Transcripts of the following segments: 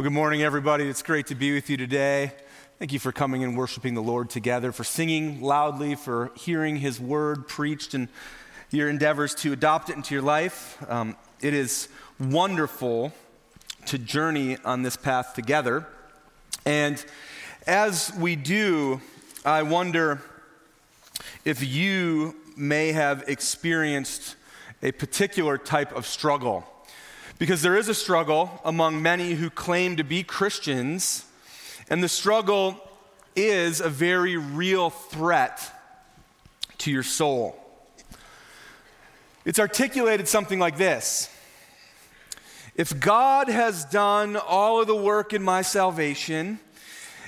Well, good morning, everybody. It's great to be with you today. Thank you for coming and worshiping the Lord together, for singing loudly, for hearing His word preached, and your endeavors to adopt it into your life. Um, it is wonderful to journey on this path together. And as we do, I wonder if you may have experienced a particular type of struggle because there is a struggle among many who claim to be Christians, and the struggle is a very real threat to your soul. It's articulated something like this If God has done all of the work in my salvation,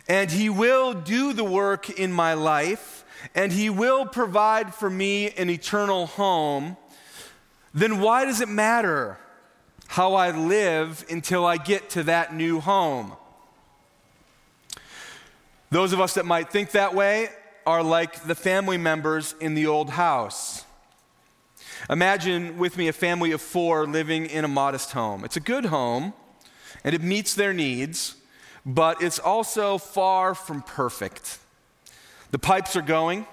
and He will do the work in my life, and He will provide for me an eternal home, then why does it matter? How I live until I get to that new home. Those of us that might think that way are like the family members in the old house. Imagine with me a family of four living in a modest home. It's a good home and it meets their needs, but it's also far from perfect. The pipes are going,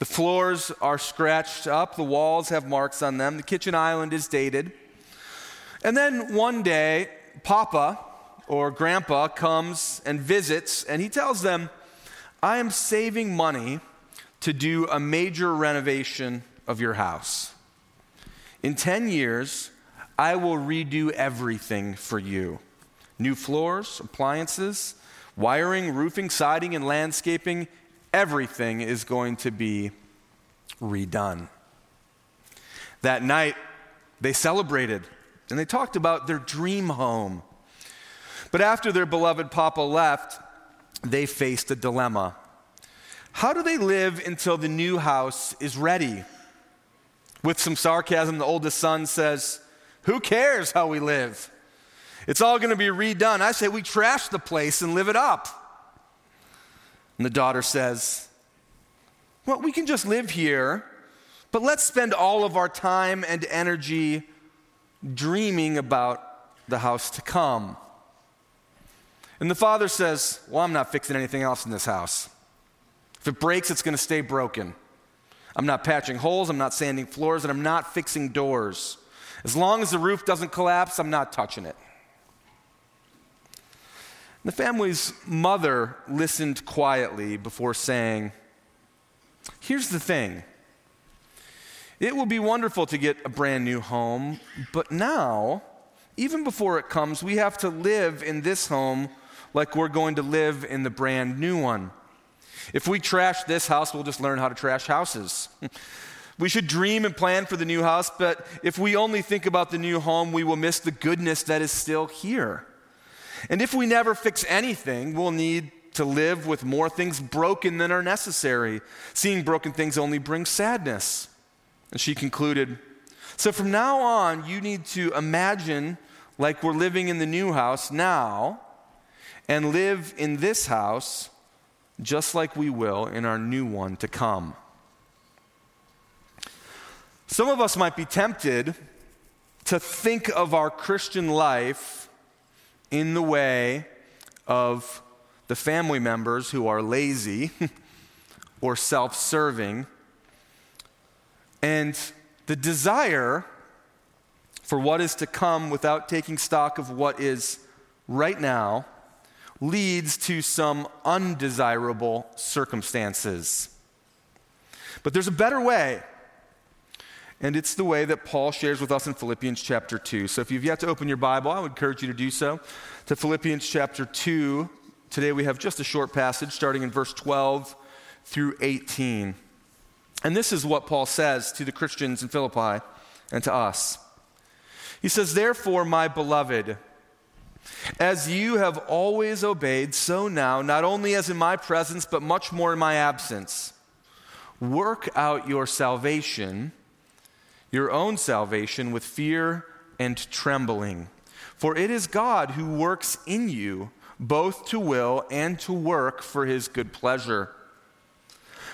the floors are scratched up, the walls have marks on them, the kitchen island is dated. And then one day, Papa or Grandpa comes and visits, and he tells them, I am saving money to do a major renovation of your house. In 10 years, I will redo everything for you new floors, appliances, wiring, roofing, siding, and landscaping. Everything is going to be redone. That night, they celebrated and they talked about their dream home. But after their beloved papa left, they faced a dilemma. How do they live until the new house is ready? With some sarcasm, the oldest son says, Who cares how we live? It's all going to be redone. I say we trash the place and live it up. And the daughter says, Well, we can just live here, but let's spend all of our time and energy dreaming about the house to come. And the father says, Well, I'm not fixing anything else in this house. If it breaks, it's going to stay broken. I'm not patching holes, I'm not sanding floors, and I'm not fixing doors. As long as the roof doesn't collapse, I'm not touching it. The family's mother listened quietly before saying, Here's the thing it will be wonderful to get a brand new home, but now, even before it comes, we have to live in this home like we're going to live in the brand new one. If we trash this house, we'll just learn how to trash houses. we should dream and plan for the new house, but if we only think about the new home, we will miss the goodness that is still here. And if we never fix anything, we'll need to live with more things broken than are necessary. Seeing broken things only brings sadness. And she concluded So from now on, you need to imagine like we're living in the new house now and live in this house just like we will in our new one to come. Some of us might be tempted to think of our Christian life in the way of the family members who are lazy or self serving and the desire for what is to come without taking stock of what is right now leads to some undesirable circumstances. But there's a better way. And it's the way that Paul shares with us in Philippians chapter 2. So if you've yet to open your Bible, I would encourage you to do so. To Philippians chapter 2. Today we have just a short passage starting in verse 12 through 18. And this is what Paul says to the Christians in Philippi and to us. He says, Therefore, my beloved, as you have always obeyed, so now, not only as in my presence, but much more in my absence, work out your salvation, your own salvation, with fear and trembling. For it is God who works in you, both to will and to work for his good pleasure.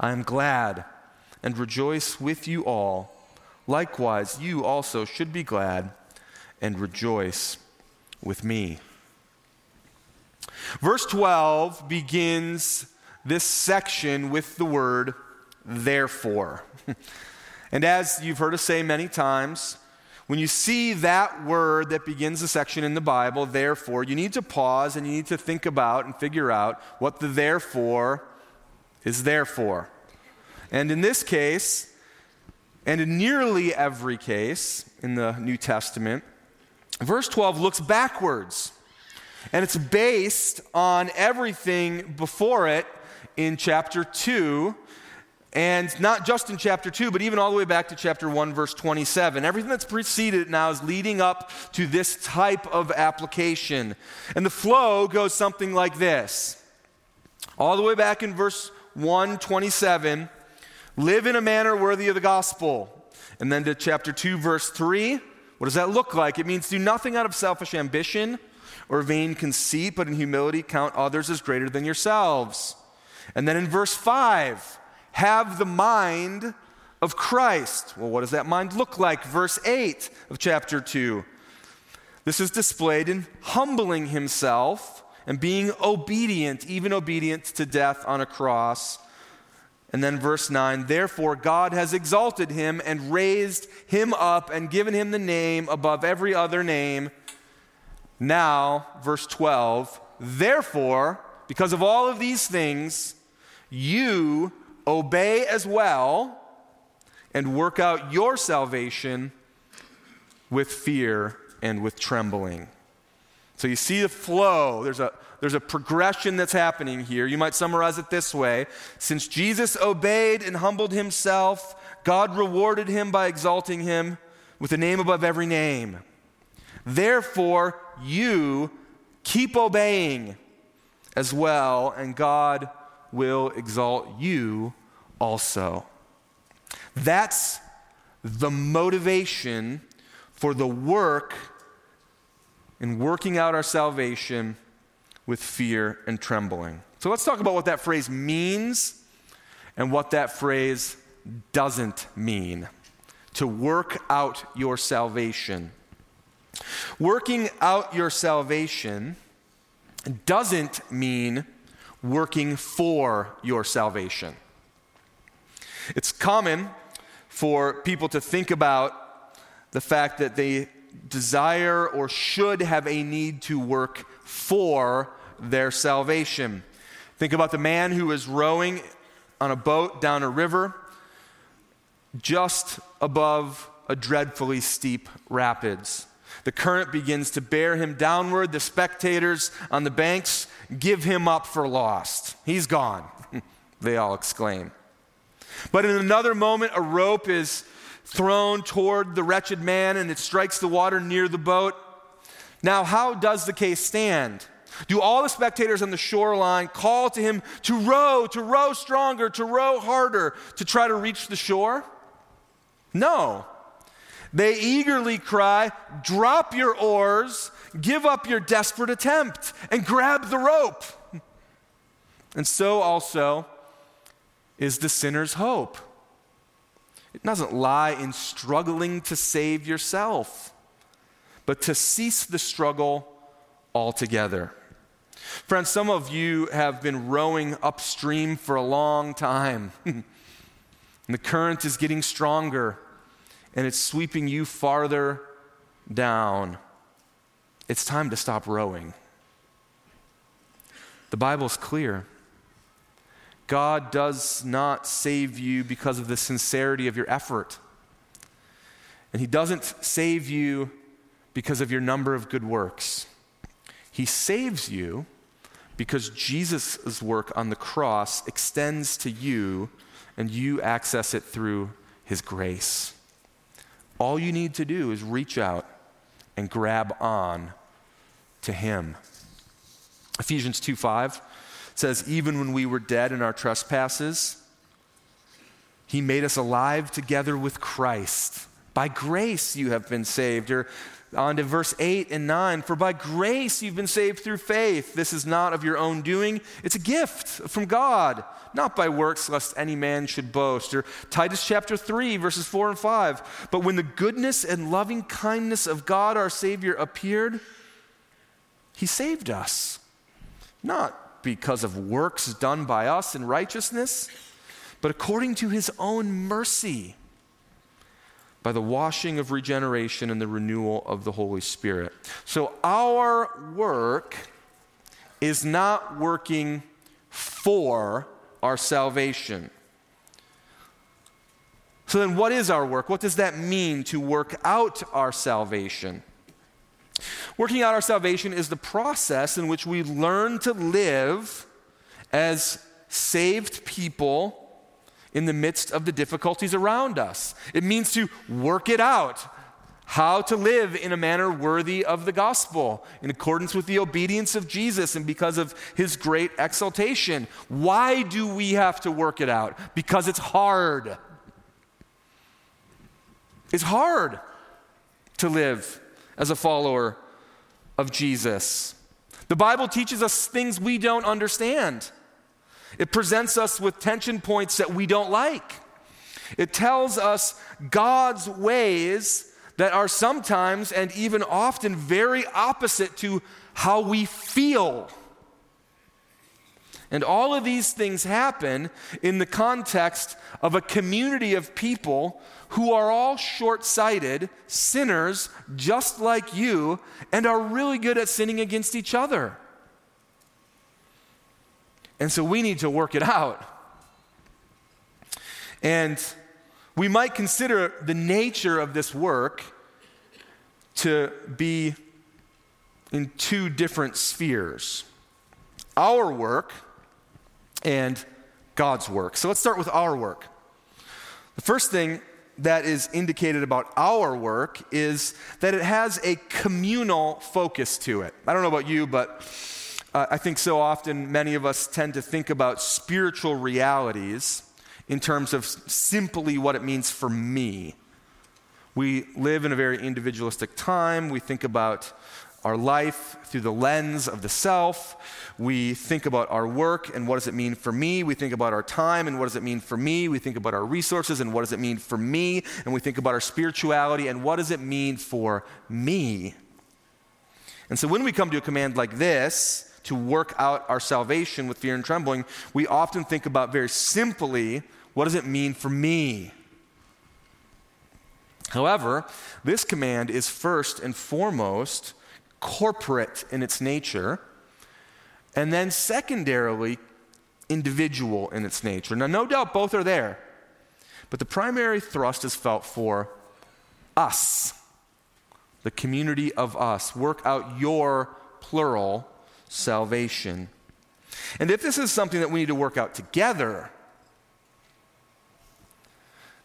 I am glad and rejoice with you all. Likewise, you also should be glad and rejoice with me. Verse 12 begins this section with the word therefore. and as you've heard us say many times, when you see that word that begins the section in the Bible, therefore, you need to pause and you need to think about and figure out what the therefore is there for. And in this case, and in nearly every case in the New Testament, verse 12 looks backwards. And it's based on everything before it in chapter 2. And not just in chapter 2, but even all the way back to chapter 1, verse 27. Everything that's preceded now is leading up to this type of application. And the flow goes something like this. All the way back in verse 127, live in a manner worthy of the gospel. And then to chapter 2, verse 3, what does that look like? It means do nothing out of selfish ambition or vain conceit, but in humility count others as greater than yourselves. And then in verse 5, have the mind of Christ. Well, what does that mind look like? Verse 8 of chapter 2. This is displayed in humbling himself and being obedient, even obedient to death on a cross. And then verse 9, therefore God has exalted him and raised him up and given him the name above every other name now, verse 12, therefore, because of all of these things, you obey as well and work out your salvation with fear and with trembling. So you see the flow. There's a, there's a progression that's happening here. You might summarize it this way Since Jesus obeyed and humbled himself, God rewarded him by exalting him with a name above every name. Therefore, you keep obeying as well, and God will exalt you also. That's the motivation for the work in working out our salvation with fear and trembling. So let's talk about what that phrase means and what that phrase doesn't mean. To work out your salvation. Working out your salvation doesn't mean working for your salvation. It's common for people to think about the fact that they desire or should have a need to work for their salvation. Think about the man who is rowing on a boat down a river just above a dreadfully steep rapids. The current begins to bear him downward. The spectators on the banks give him up for lost. He's gone, they all exclaim. But in another moment, a rope is thrown toward the wretched man and it strikes the water near the boat. Now, how does the case stand? Do all the spectators on the shoreline call to him to row, to row stronger, to row harder, to try to reach the shore? No. They eagerly cry, Drop your oars, give up your desperate attempt, and grab the rope. And so also is the sinner's hope. It doesn't lie in struggling to save yourself, but to cease the struggle altogether. Friends, some of you have been rowing upstream for a long time, and the current is getting stronger and it's sweeping you farther down, it's time to stop rowing. The Bible's clear. God does not save you because of the sincerity of your effort. And He doesn't save you because of your number of good works. He saves you because Jesus' work on the cross extends to you and you access it through His grace. All you need to do is reach out and grab on to Him. Ephesians 2 5 says, Even when we were dead in our trespasses, he made us alive together with Christ. By grace you have been saved. Or on to verse 8 and 9 For by grace you've been saved through faith. This is not of your own doing, it's a gift from God, not by works, lest any man should boast. Or Titus chapter 3, verses 4 and 5. But when the goodness and loving kindness of God our Savior appeared, he saved us. Not because of works done by us in righteousness, but according to his own mercy by the washing of regeneration and the renewal of the Holy Spirit. So our work is not working for our salvation. So then, what is our work? What does that mean to work out our salvation? Working out our salvation is the process in which we learn to live as saved people in the midst of the difficulties around us. It means to work it out, how to live in a manner worthy of the gospel, in accordance with the obedience of Jesus and because of his great exaltation. Why do we have to work it out? Because it's hard. It's hard to live as a follower of Jesus. The Bible teaches us things we don't understand. It presents us with tension points that we don't like. It tells us God's ways that are sometimes and even often very opposite to how we feel. And all of these things happen in the context of a community of people who are all short sighted, sinners just like you, and are really good at sinning against each other. And so we need to work it out. And we might consider the nature of this work to be in two different spheres our work and God's work. So let's start with our work. The first thing that is indicated about our work is that it has a communal focus to it. I don't know about you, but uh, I think so often many of us tend to think about spiritual realities in terms of simply what it means for me. We live in a very individualistic time. We think about our life through the lens of the self. We think about our work and what does it mean for me. We think about our time and what does it mean for me. We think about our resources and what does it mean for me. And we think about our spirituality and what does it mean for me. And so when we come to a command like this, to work out our salvation with fear and trembling, we often think about very simply what does it mean for me? However, this command is first and foremost corporate in its nature, and then secondarily individual in its nature. Now, no doubt both are there, but the primary thrust is felt for us, the community of us. Work out your plural salvation. And if this is something that we need to work out together,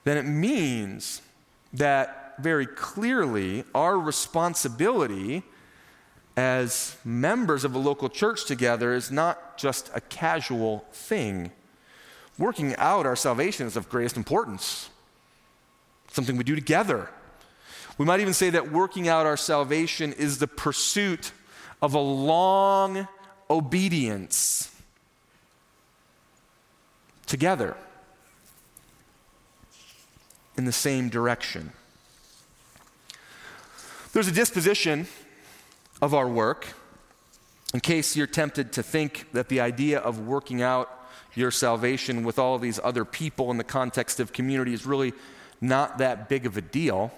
then it means that very clearly our responsibility as members of a local church together is not just a casual thing. Working out our salvation is of greatest importance, something we do together. We might even say that working out our salvation is the pursuit of a long obedience together in the same direction. There's a disposition of our work, in case you're tempted to think that the idea of working out your salvation with all these other people in the context of community is really not that big of a deal.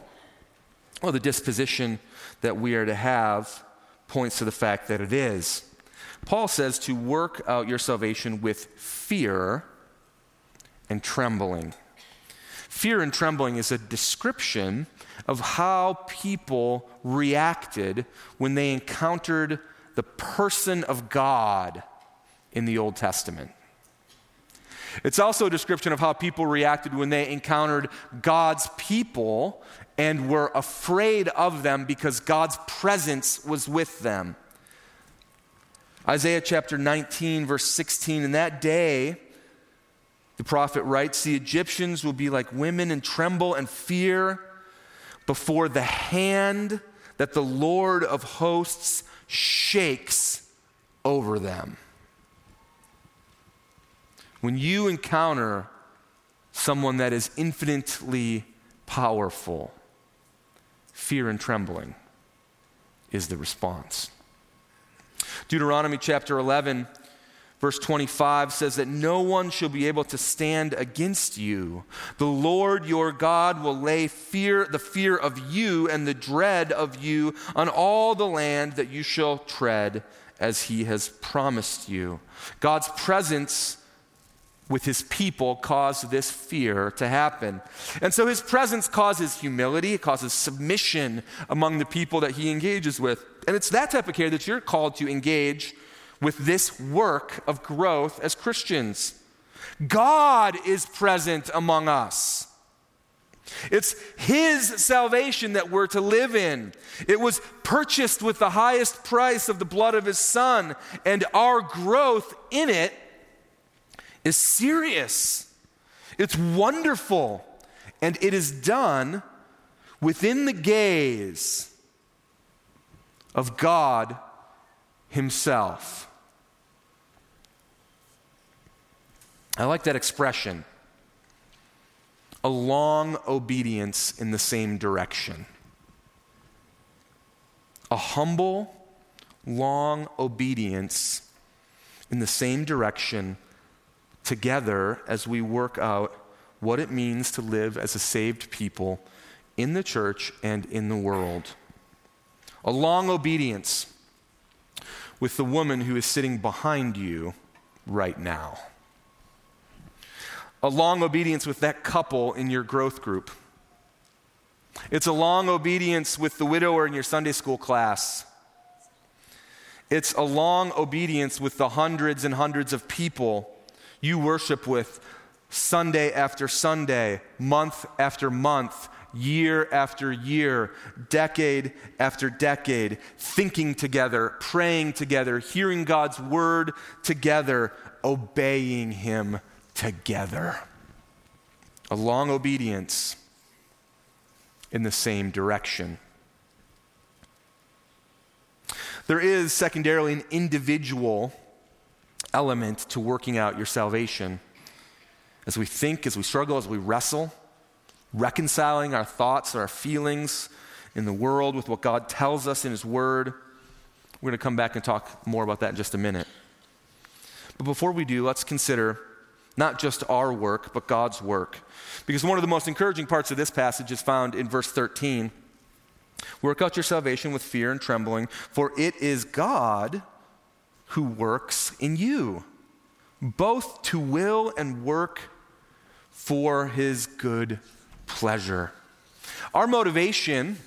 Well, the disposition that we are to have points to the fact that it is. Paul says to work out your salvation with fear and trembling. Fear and trembling is a description of how people reacted when they encountered the person of God in the Old Testament. It's also a description of how people reacted when they encountered God's people and were afraid of them because God's presence was with them. Isaiah chapter 19, verse 16, in that day, the prophet writes, the Egyptians will be like women and tremble and fear before the hand that the Lord of hosts shakes over them. When you encounter someone that is infinitely powerful, fear and trembling is the response. Deuteronomy chapter 11, verse 25 says that no one shall be able to stand against you. The Lord your God will lay fear, the fear of you and the dread of you on all the land that you shall tread as he has promised you. God's presence with his people caused this fear to happen. And so his presence causes humility, it causes submission among the people that he engages with. And it's that type of care that you're called to engage with this work of growth as Christians. God is present among us. It's His salvation that we're to live in. It was purchased with the highest price of the blood of His Son, and our growth in it is serious. It's wonderful, and it is done within the gaze of God Himself. I like that expression a long obedience in the same direction. A humble, long obedience in the same direction together as we work out what it means to live as a saved people in the church and in the world. A long obedience with the woman who is sitting behind you right now. A long obedience with that couple in your growth group. It's a long obedience with the widower in your Sunday school class. It's a long obedience with the hundreds and hundreds of people you worship with Sunday after Sunday, month after month, year after year, decade after decade, thinking together, praying together, hearing God's word together, obeying Him together. A long obedience in the same direction. There is secondarily an individual element to working out your salvation. As we think, as we struggle, as we wrestle, reconciling our thoughts, our feelings in the world with what God tells us in His Word. We're going to come back and talk more about that in just a minute. But before we do, let's consider not just our work, but God's work. Because one of the most encouraging parts of this passage is found in verse 13. Work out your salvation with fear and trembling, for it is God who works in you, both to will and work for his good pleasure. Our motivation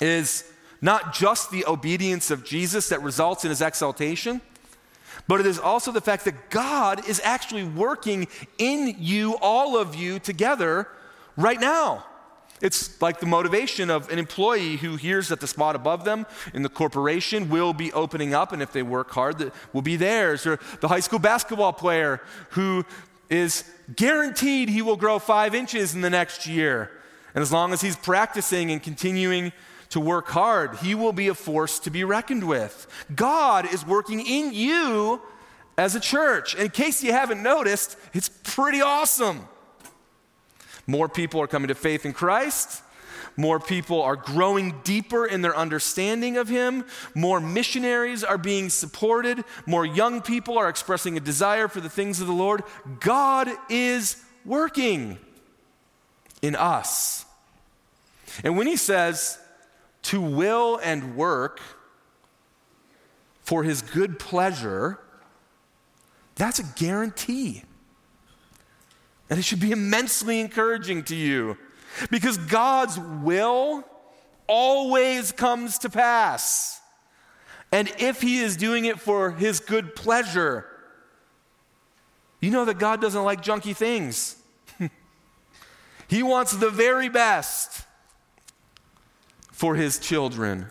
is not just the obedience of Jesus that results in his exaltation, but it is also the fact that God is actually working in you, all of you, together right now. It's like the motivation of an employee who hears that the spot above them in the corporation will be opening up, and if they work hard, that will be theirs. Or the high school basketball player who is guaranteed he will grow five inches in the next year. And as long as he's practicing and continuing to work hard, he will be a force to be reckoned with. God is working in you as a church. In case you haven't noticed, it's pretty awesome. More people are coming to faith in Christ. More people are growing deeper in their understanding of Him. More missionaries are being supported. More young people are expressing a desire for the things of the Lord. God is working in us. And when He says to will and work for His good pleasure, that's a guarantee. And it should be immensely encouraging to you because God's will always comes to pass. And if He is doing it for His good pleasure, you know that God doesn't like junky things. he wants the very best for His children.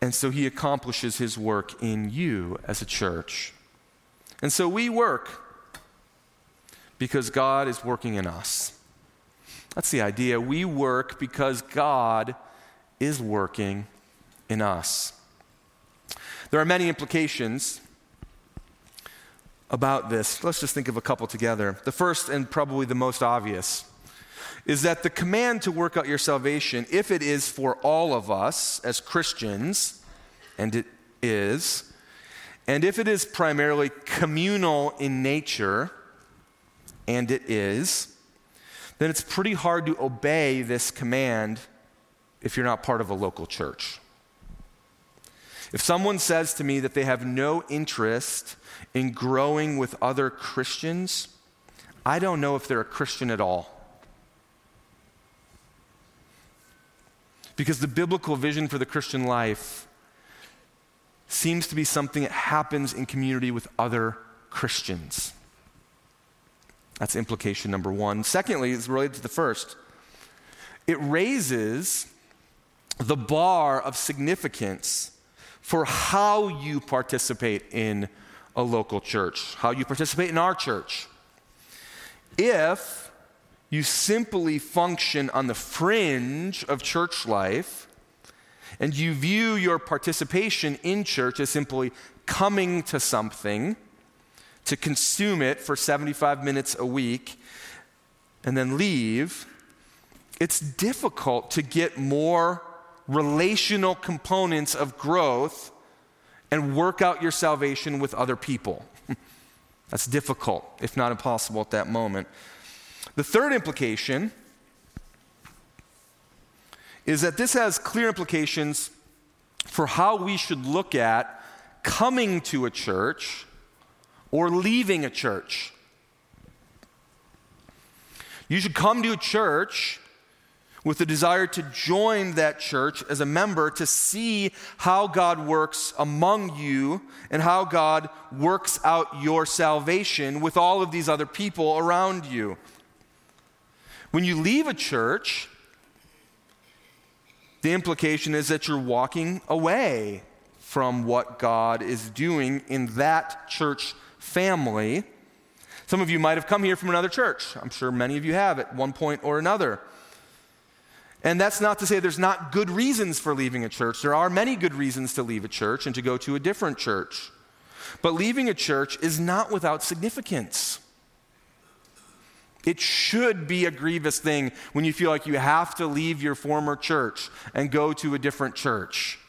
And so he accomplishes his work in you as a church. And so we work because God is working in us. That's the idea. We work because God is working in us. There are many implications about this. Let's just think of a couple together. The first, and probably the most obvious, is that the command to work out your salvation, if it is for all of us as Christians, and it is, and if it is primarily communal in nature, and it is, then it's pretty hard to obey this command if you're not part of a local church. If someone says to me that they have no interest in growing with other Christians, I don't know if they're a Christian at all. Because the biblical vision for the Christian life seems to be something that happens in community with other Christians. That's implication number one. Secondly, it's related to the first. It raises the bar of significance for how you participate in a local church, how you participate in our church. If you simply function on the fringe of church life and you view your participation in church as simply coming to something, to consume it for 75 minutes a week, and then leave, it's difficult to get more relational components of growth and work out your salvation with other people. That's difficult, if not impossible, at that moment. The third implication is that this has clear implications for how we should look at coming to a church or leaving a church. You should come to a church with a desire to join that church as a member to see how God works among you and how God works out your salvation with all of these other people around you. When you leave a church, the implication is that you're walking away from what God is doing in that church family. Some of you might have come here from another church. I'm sure many of you have at one point or another. And that's not to say there's not good reasons for leaving a church. There are many good reasons to leave a church and to go to a different church. But leaving a church is not without significance. It should be a grievous thing when you feel like you have to leave your former church and go to a different church.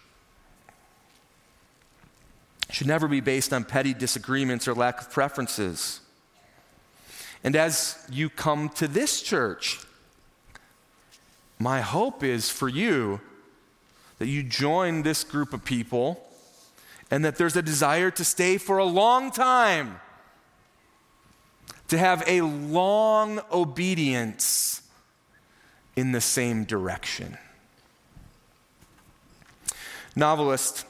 It should never be based on petty disagreements or lack of preferences. And as you come to this church, my hope is for you that you join this group of people and that there's a desire to stay for a long time, to have a long obedience in the same direction. Novelist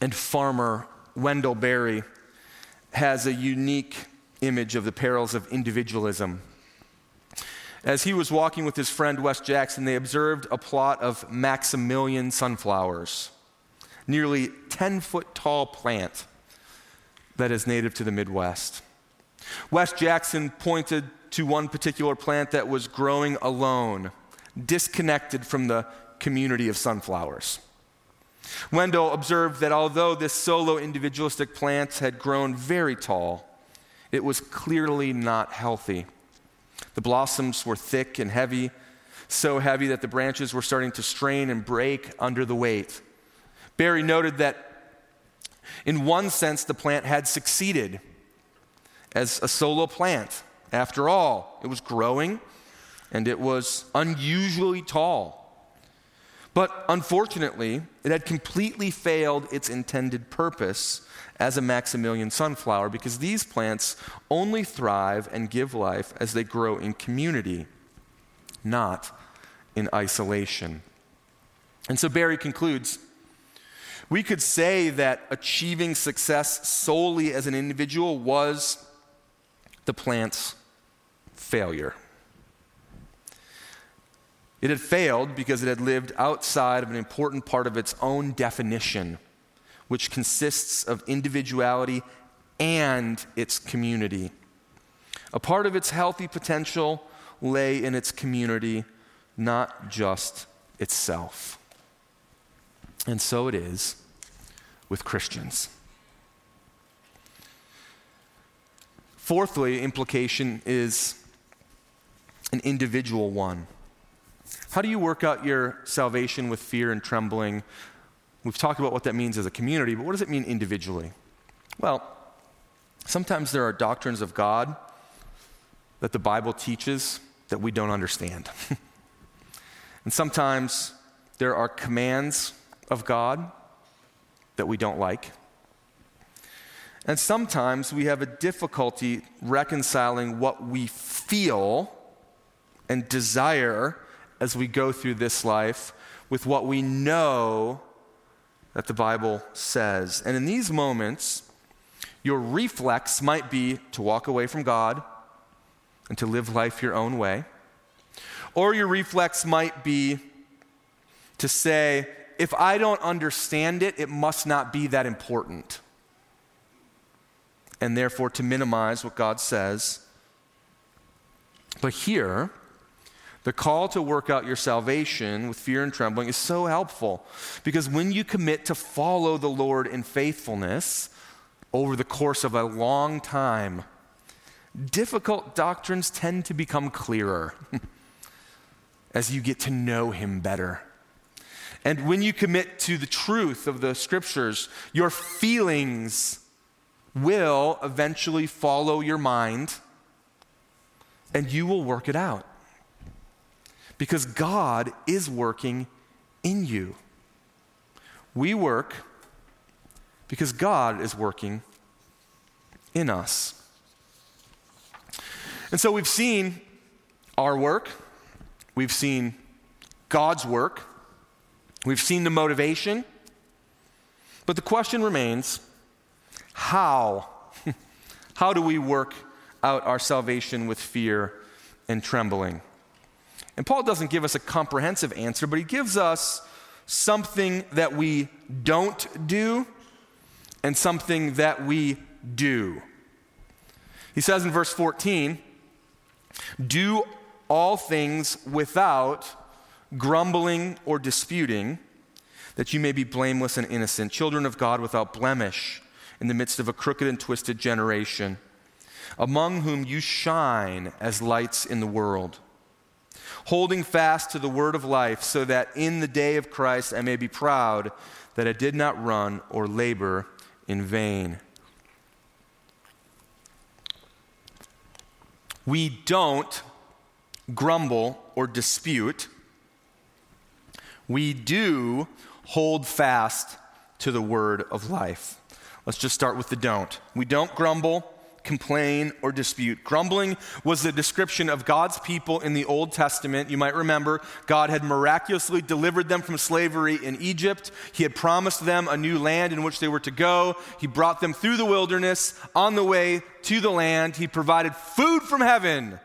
and farmer Wendell Berry has a unique image of the perils of individualism as he was walking with his friend Wes Jackson, they observed a plot of Maximilian sunflowers, nearly 10 foot tall plant that is native to the Midwest. Wes Jackson pointed to one particular plant that was growing alone, disconnected from the community of sunflowers. Wendell observed that although this solo individualistic plant had grown very tall, it was clearly not healthy. The blossoms were thick and heavy, so heavy that the branches were starting to strain and break under the weight. Berry noted that in one sense, the plant had succeeded as a solo plant. After all, it was growing and it was unusually tall. But unfortunately, it had completely failed its intended purpose as a Maximilian sunflower because these plants only thrive and give life as they grow in community, not in isolation. And so Berry concludes we could say that achieving success solely as an individual was the plant's failure. It had failed because it had lived outside of an important part of its own definition, which consists of individuality and its community. A part of its healthy potential lay in its community, not just itself. And so it is with Christians. Fourthly, implication is an individual one. How do you work out your salvation with fear and trembling? We've talked about what that means as a community, but what does it mean individually? Well, sometimes there are doctrines of God that the Bible teaches that we don't understand. and sometimes there are commands of God that we don't like. And sometimes we have a difficulty reconciling what we feel and desire as we go through this life with what we know that the Bible says. And in these moments, your reflex might be to walk away from God and to live life your own way. Or your reflex might be to say, if I don't understand it, it must not be that important. And therefore, to minimize what God says. But here, the call to work out your salvation with fear and trembling is so helpful because when you commit to follow the Lord in faithfulness over the course of a long time, difficult doctrines tend to become clearer as you get to know Him better. And when you commit to the truth of the scriptures, your feelings will eventually follow your mind and you will work it out because God is working in you. We work because God is working in us. And so we've seen our work, we've seen God's work, we've seen the motivation, but the question remains how? how do we work out our salvation with fear and trembling? And Paul doesn't give us a comprehensive answer, but he gives us something that we don't do and something that we do. He says in verse 14, do all things without grumbling or disputing, that you may be blameless and innocent, children of God without blemish, in the midst of a crooked and twisted generation, among whom you shine as lights in the world holding fast to the word of life, so that in the day of Christ I may be proud that I did not run or labor in vain. We don't grumble or dispute. We do hold fast to the word of life. Let's just start with the don't. We don't grumble complain, or dispute. Grumbling was the description of God's people in the Old Testament. You might remember God had miraculously delivered them from slavery in Egypt. He had promised them a new land in which they were to go. He brought them through the wilderness on the way to the land. He provided food from heaven,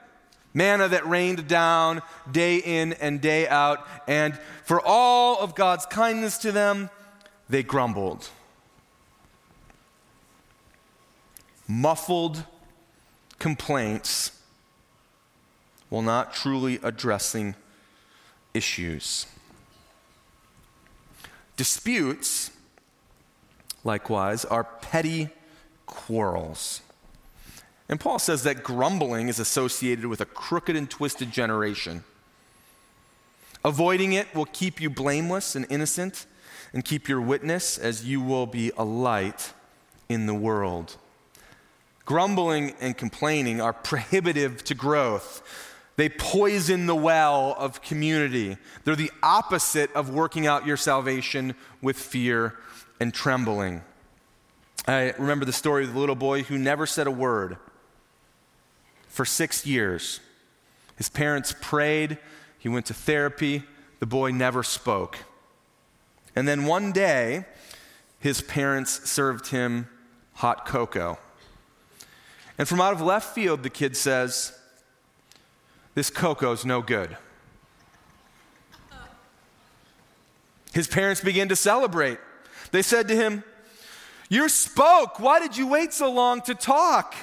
manna that rained down day in and day out. And for all of God's kindness to them, they grumbled. Muffled complaints while not truly addressing issues. Disputes, likewise, are petty quarrels. And Paul says that grumbling is associated with a crooked and twisted generation. Avoiding it will keep you blameless and innocent and keep your witness as you will be a light in the world. Grumbling and complaining are prohibitive to growth. They poison the well of community. They're the opposite of working out your salvation with fear and trembling. I remember the story of the little boy who never said a word for six years. His parents prayed, he went to therapy, the boy never spoke. And then one day, his parents served him hot cocoa. And from out of left field, the kid says, This cocoa's no good. His parents began to celebrate. They said to him, You spoke. Why did you wait so long to talk?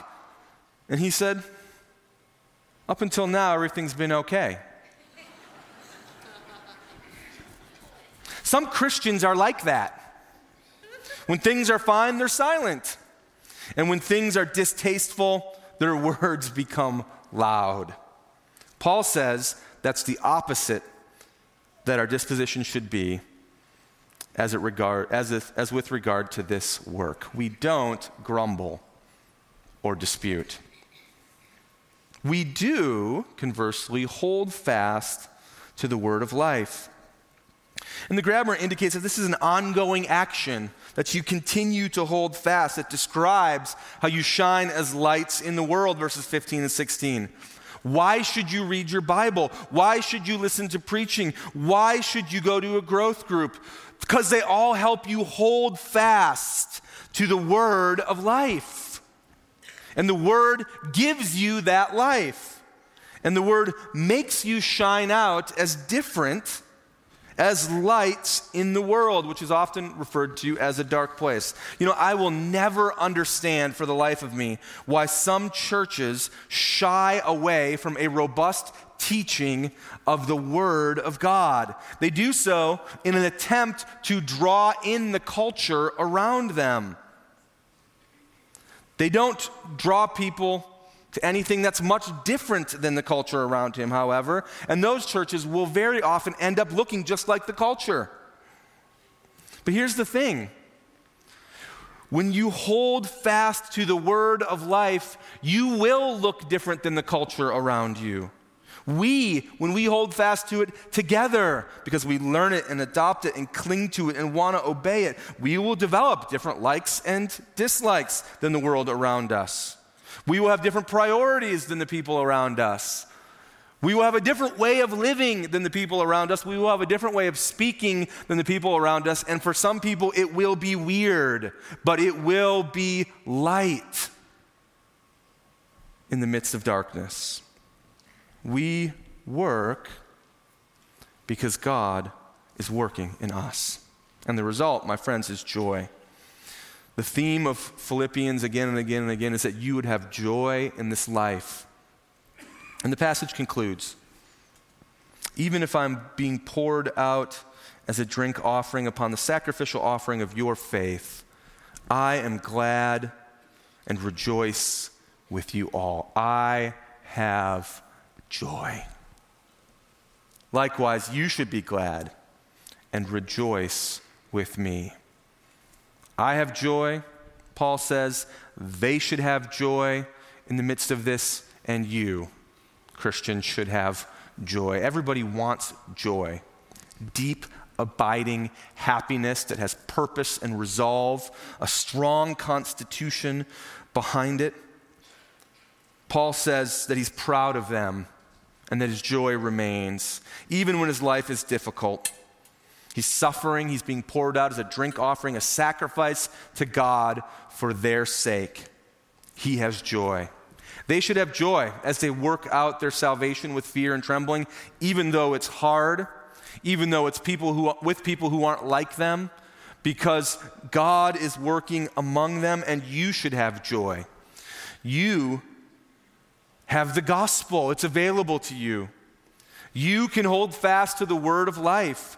And he said, Up until now, everything's been okay. Some Christians are like that. When things are fine, they're silent. And when things are distasteful, their words become loud. Paul says that's the opposite that our disposition should be as, it regard, as, if, as with regard to this work. We don't grumble or dispute. We do, conversely, hold fast to the word of life. And the grammar indicates that this is an ongoing action that you continue to hold fast. It describes how you shine as lights in the world, verses 15 and 16. Why should you read your Bible? Why should you listen to preaching? Why should you go to a growth group? Because they all help you hold fast to the word of life. And the word gives you that life. And the word makes you shine out as different as lights in the world, which is often referred to as a dark place. You know, I will never understand for the life of me why some churches shy away from a robust teaching of the Word of God. They do so in an attempt to draw in the culture around them. They don't draw people to anything that's much different than the culture around him, however. And those churches will very often end up looking just like the culture. But here's the thing when you hold fast to the word of life, you will look different than the culture around you. We, when we hold fast to it together, because we learn it and adopt it and cling to it and want to obey it, we will develop different likes and dislikes than the world around us. We will have different priorities than the people around us. We will have a different way of living than the people around us. We will have a different way of speaking than the people around us. And for some people, it will be weird, but it will be light in the midst of darkness. We work because God is working in us. And the result, my friends, is joy. The theme of Philippians again and again and again is that you would have joy in this life. And the passage concludes Even if I'm being poured out as a drink offering upon the sacrificial offering of your faith, I am glad and rejoice with you all. I have joy. Likewise, you should be glad and rejoice with me. I have joy, Paul says. They should have joy in the midst of this, and you, Christians, should have joy. Everybody wants joy. Deep, abiding happiness that has purpose and resolve, a strong constitution behind it. Paul says that he's proud of them and that his joy remains, even when his life is difficult. He's suffering, he's being poured out as a drink offering, a sacrifice to God for their sake. He has joy. They should have joy as they work out their salvation with fear and trembling, even though it's hard, even though it's people who, with people who aren't like them, because God is working among them and you should have joy. You have the gospel, it's available to you. You can hold fast to the word of life.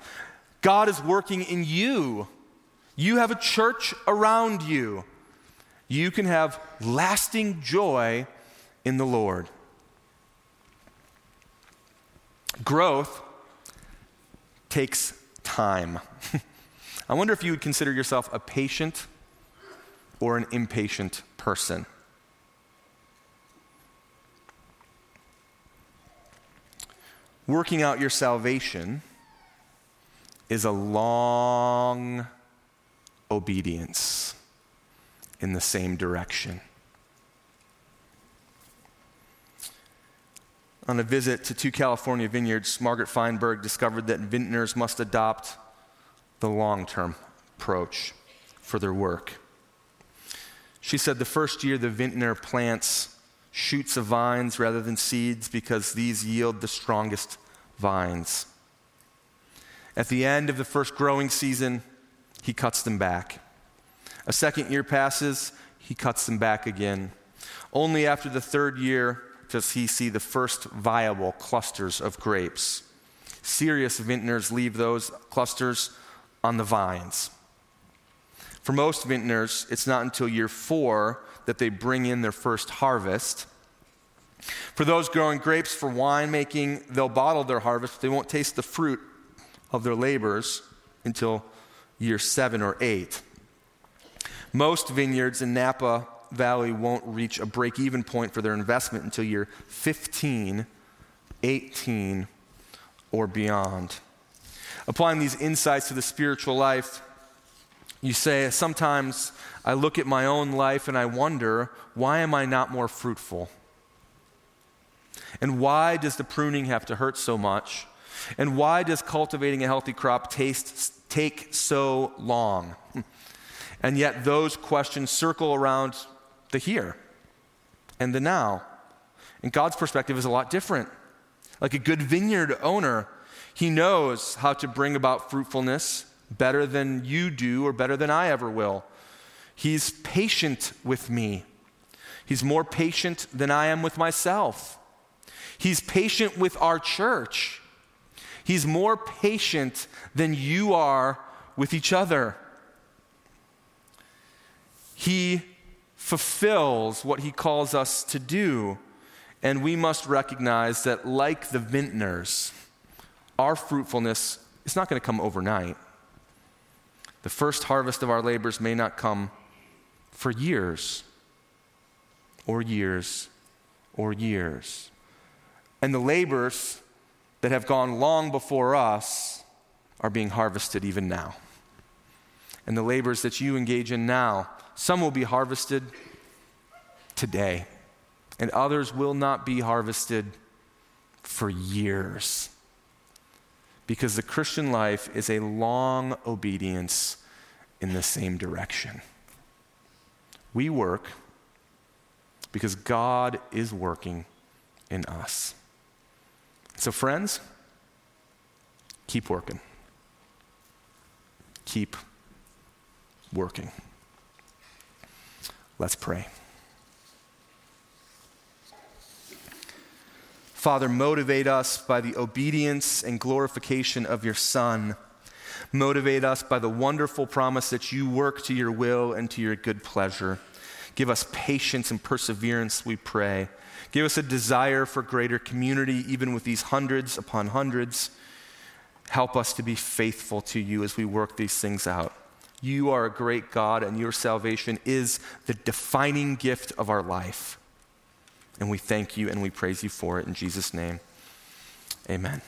God is working in you. You have a church around you. You can have lasting joy in the Lord. Growth takes time. I wonder if you would consider yourself a patient or an impatient person. Working out your salvation is a long obedience in the same direction. On a visit to two California vineyards, Margaret Feinberg discovered that vintners must adopt the long term approach for their work. She said the first year the vintner plants shoots of vines rather than seeds because these yield the strongest vines. At the end of the first growing season, he cuts them back. A second year passes, he cuts them back again. Only after the third year does he see the first viable clusters of grapes. Serious vintners leave those clusters on the vines. For most vintners, it's not until year four that they bring in their first harvest. For those growing grapes for winemaking, they'll bottle their harvest, but they won't taste the fruit of their labors until year seven or eight. Most vineyards in Napa Valley won't reach a break even point for their investment until year 15, 18, or beyond. Applying these insights to the spiritual life, you say, sometimes I look at my own life and I wonder, why am I not more fruitful? And why does the pruning have to hurt so much? And why does cultivating a healthy crop taste, take so long? And yet, those questions circle around the here and the now. And God's perspective is a lot different. Like a good vineyard owner, he knows how to bring about fruitfulness better than you do or better than I ever will. He's patient with me. He's more patient than I am with myself. He's patient with our church. He's more patient than you are with each other. He fulfills what he calls us to do. And we must recognize that, like the vintners, our fruitfulness is not going to come overnight. The first harvest of our labors may not come for years, or years, or years. And the labors that have gone long before us are being harvested even now. And the labors that you engage in now, some will be harvested today, and others will not be harvested for years. Because the Christian life is a long obedience in the same direction. We work because God is working in us. So, friends, keep working. Keep working. Let's pray. Father, motivate us by the obedience and glorification of your Son. Motivate us by the wonderful promise that you work to your will and to your good pleasure. Give us patience and perseverance, we pray. Give us a desire for greater community, even with these hundreds upon hundreds. Help us to be faithful to you as we work these things out. You are a great God, and your salvation is the defining gift of our life. And we thank you and we praise you for it in Jesus' name. Amen.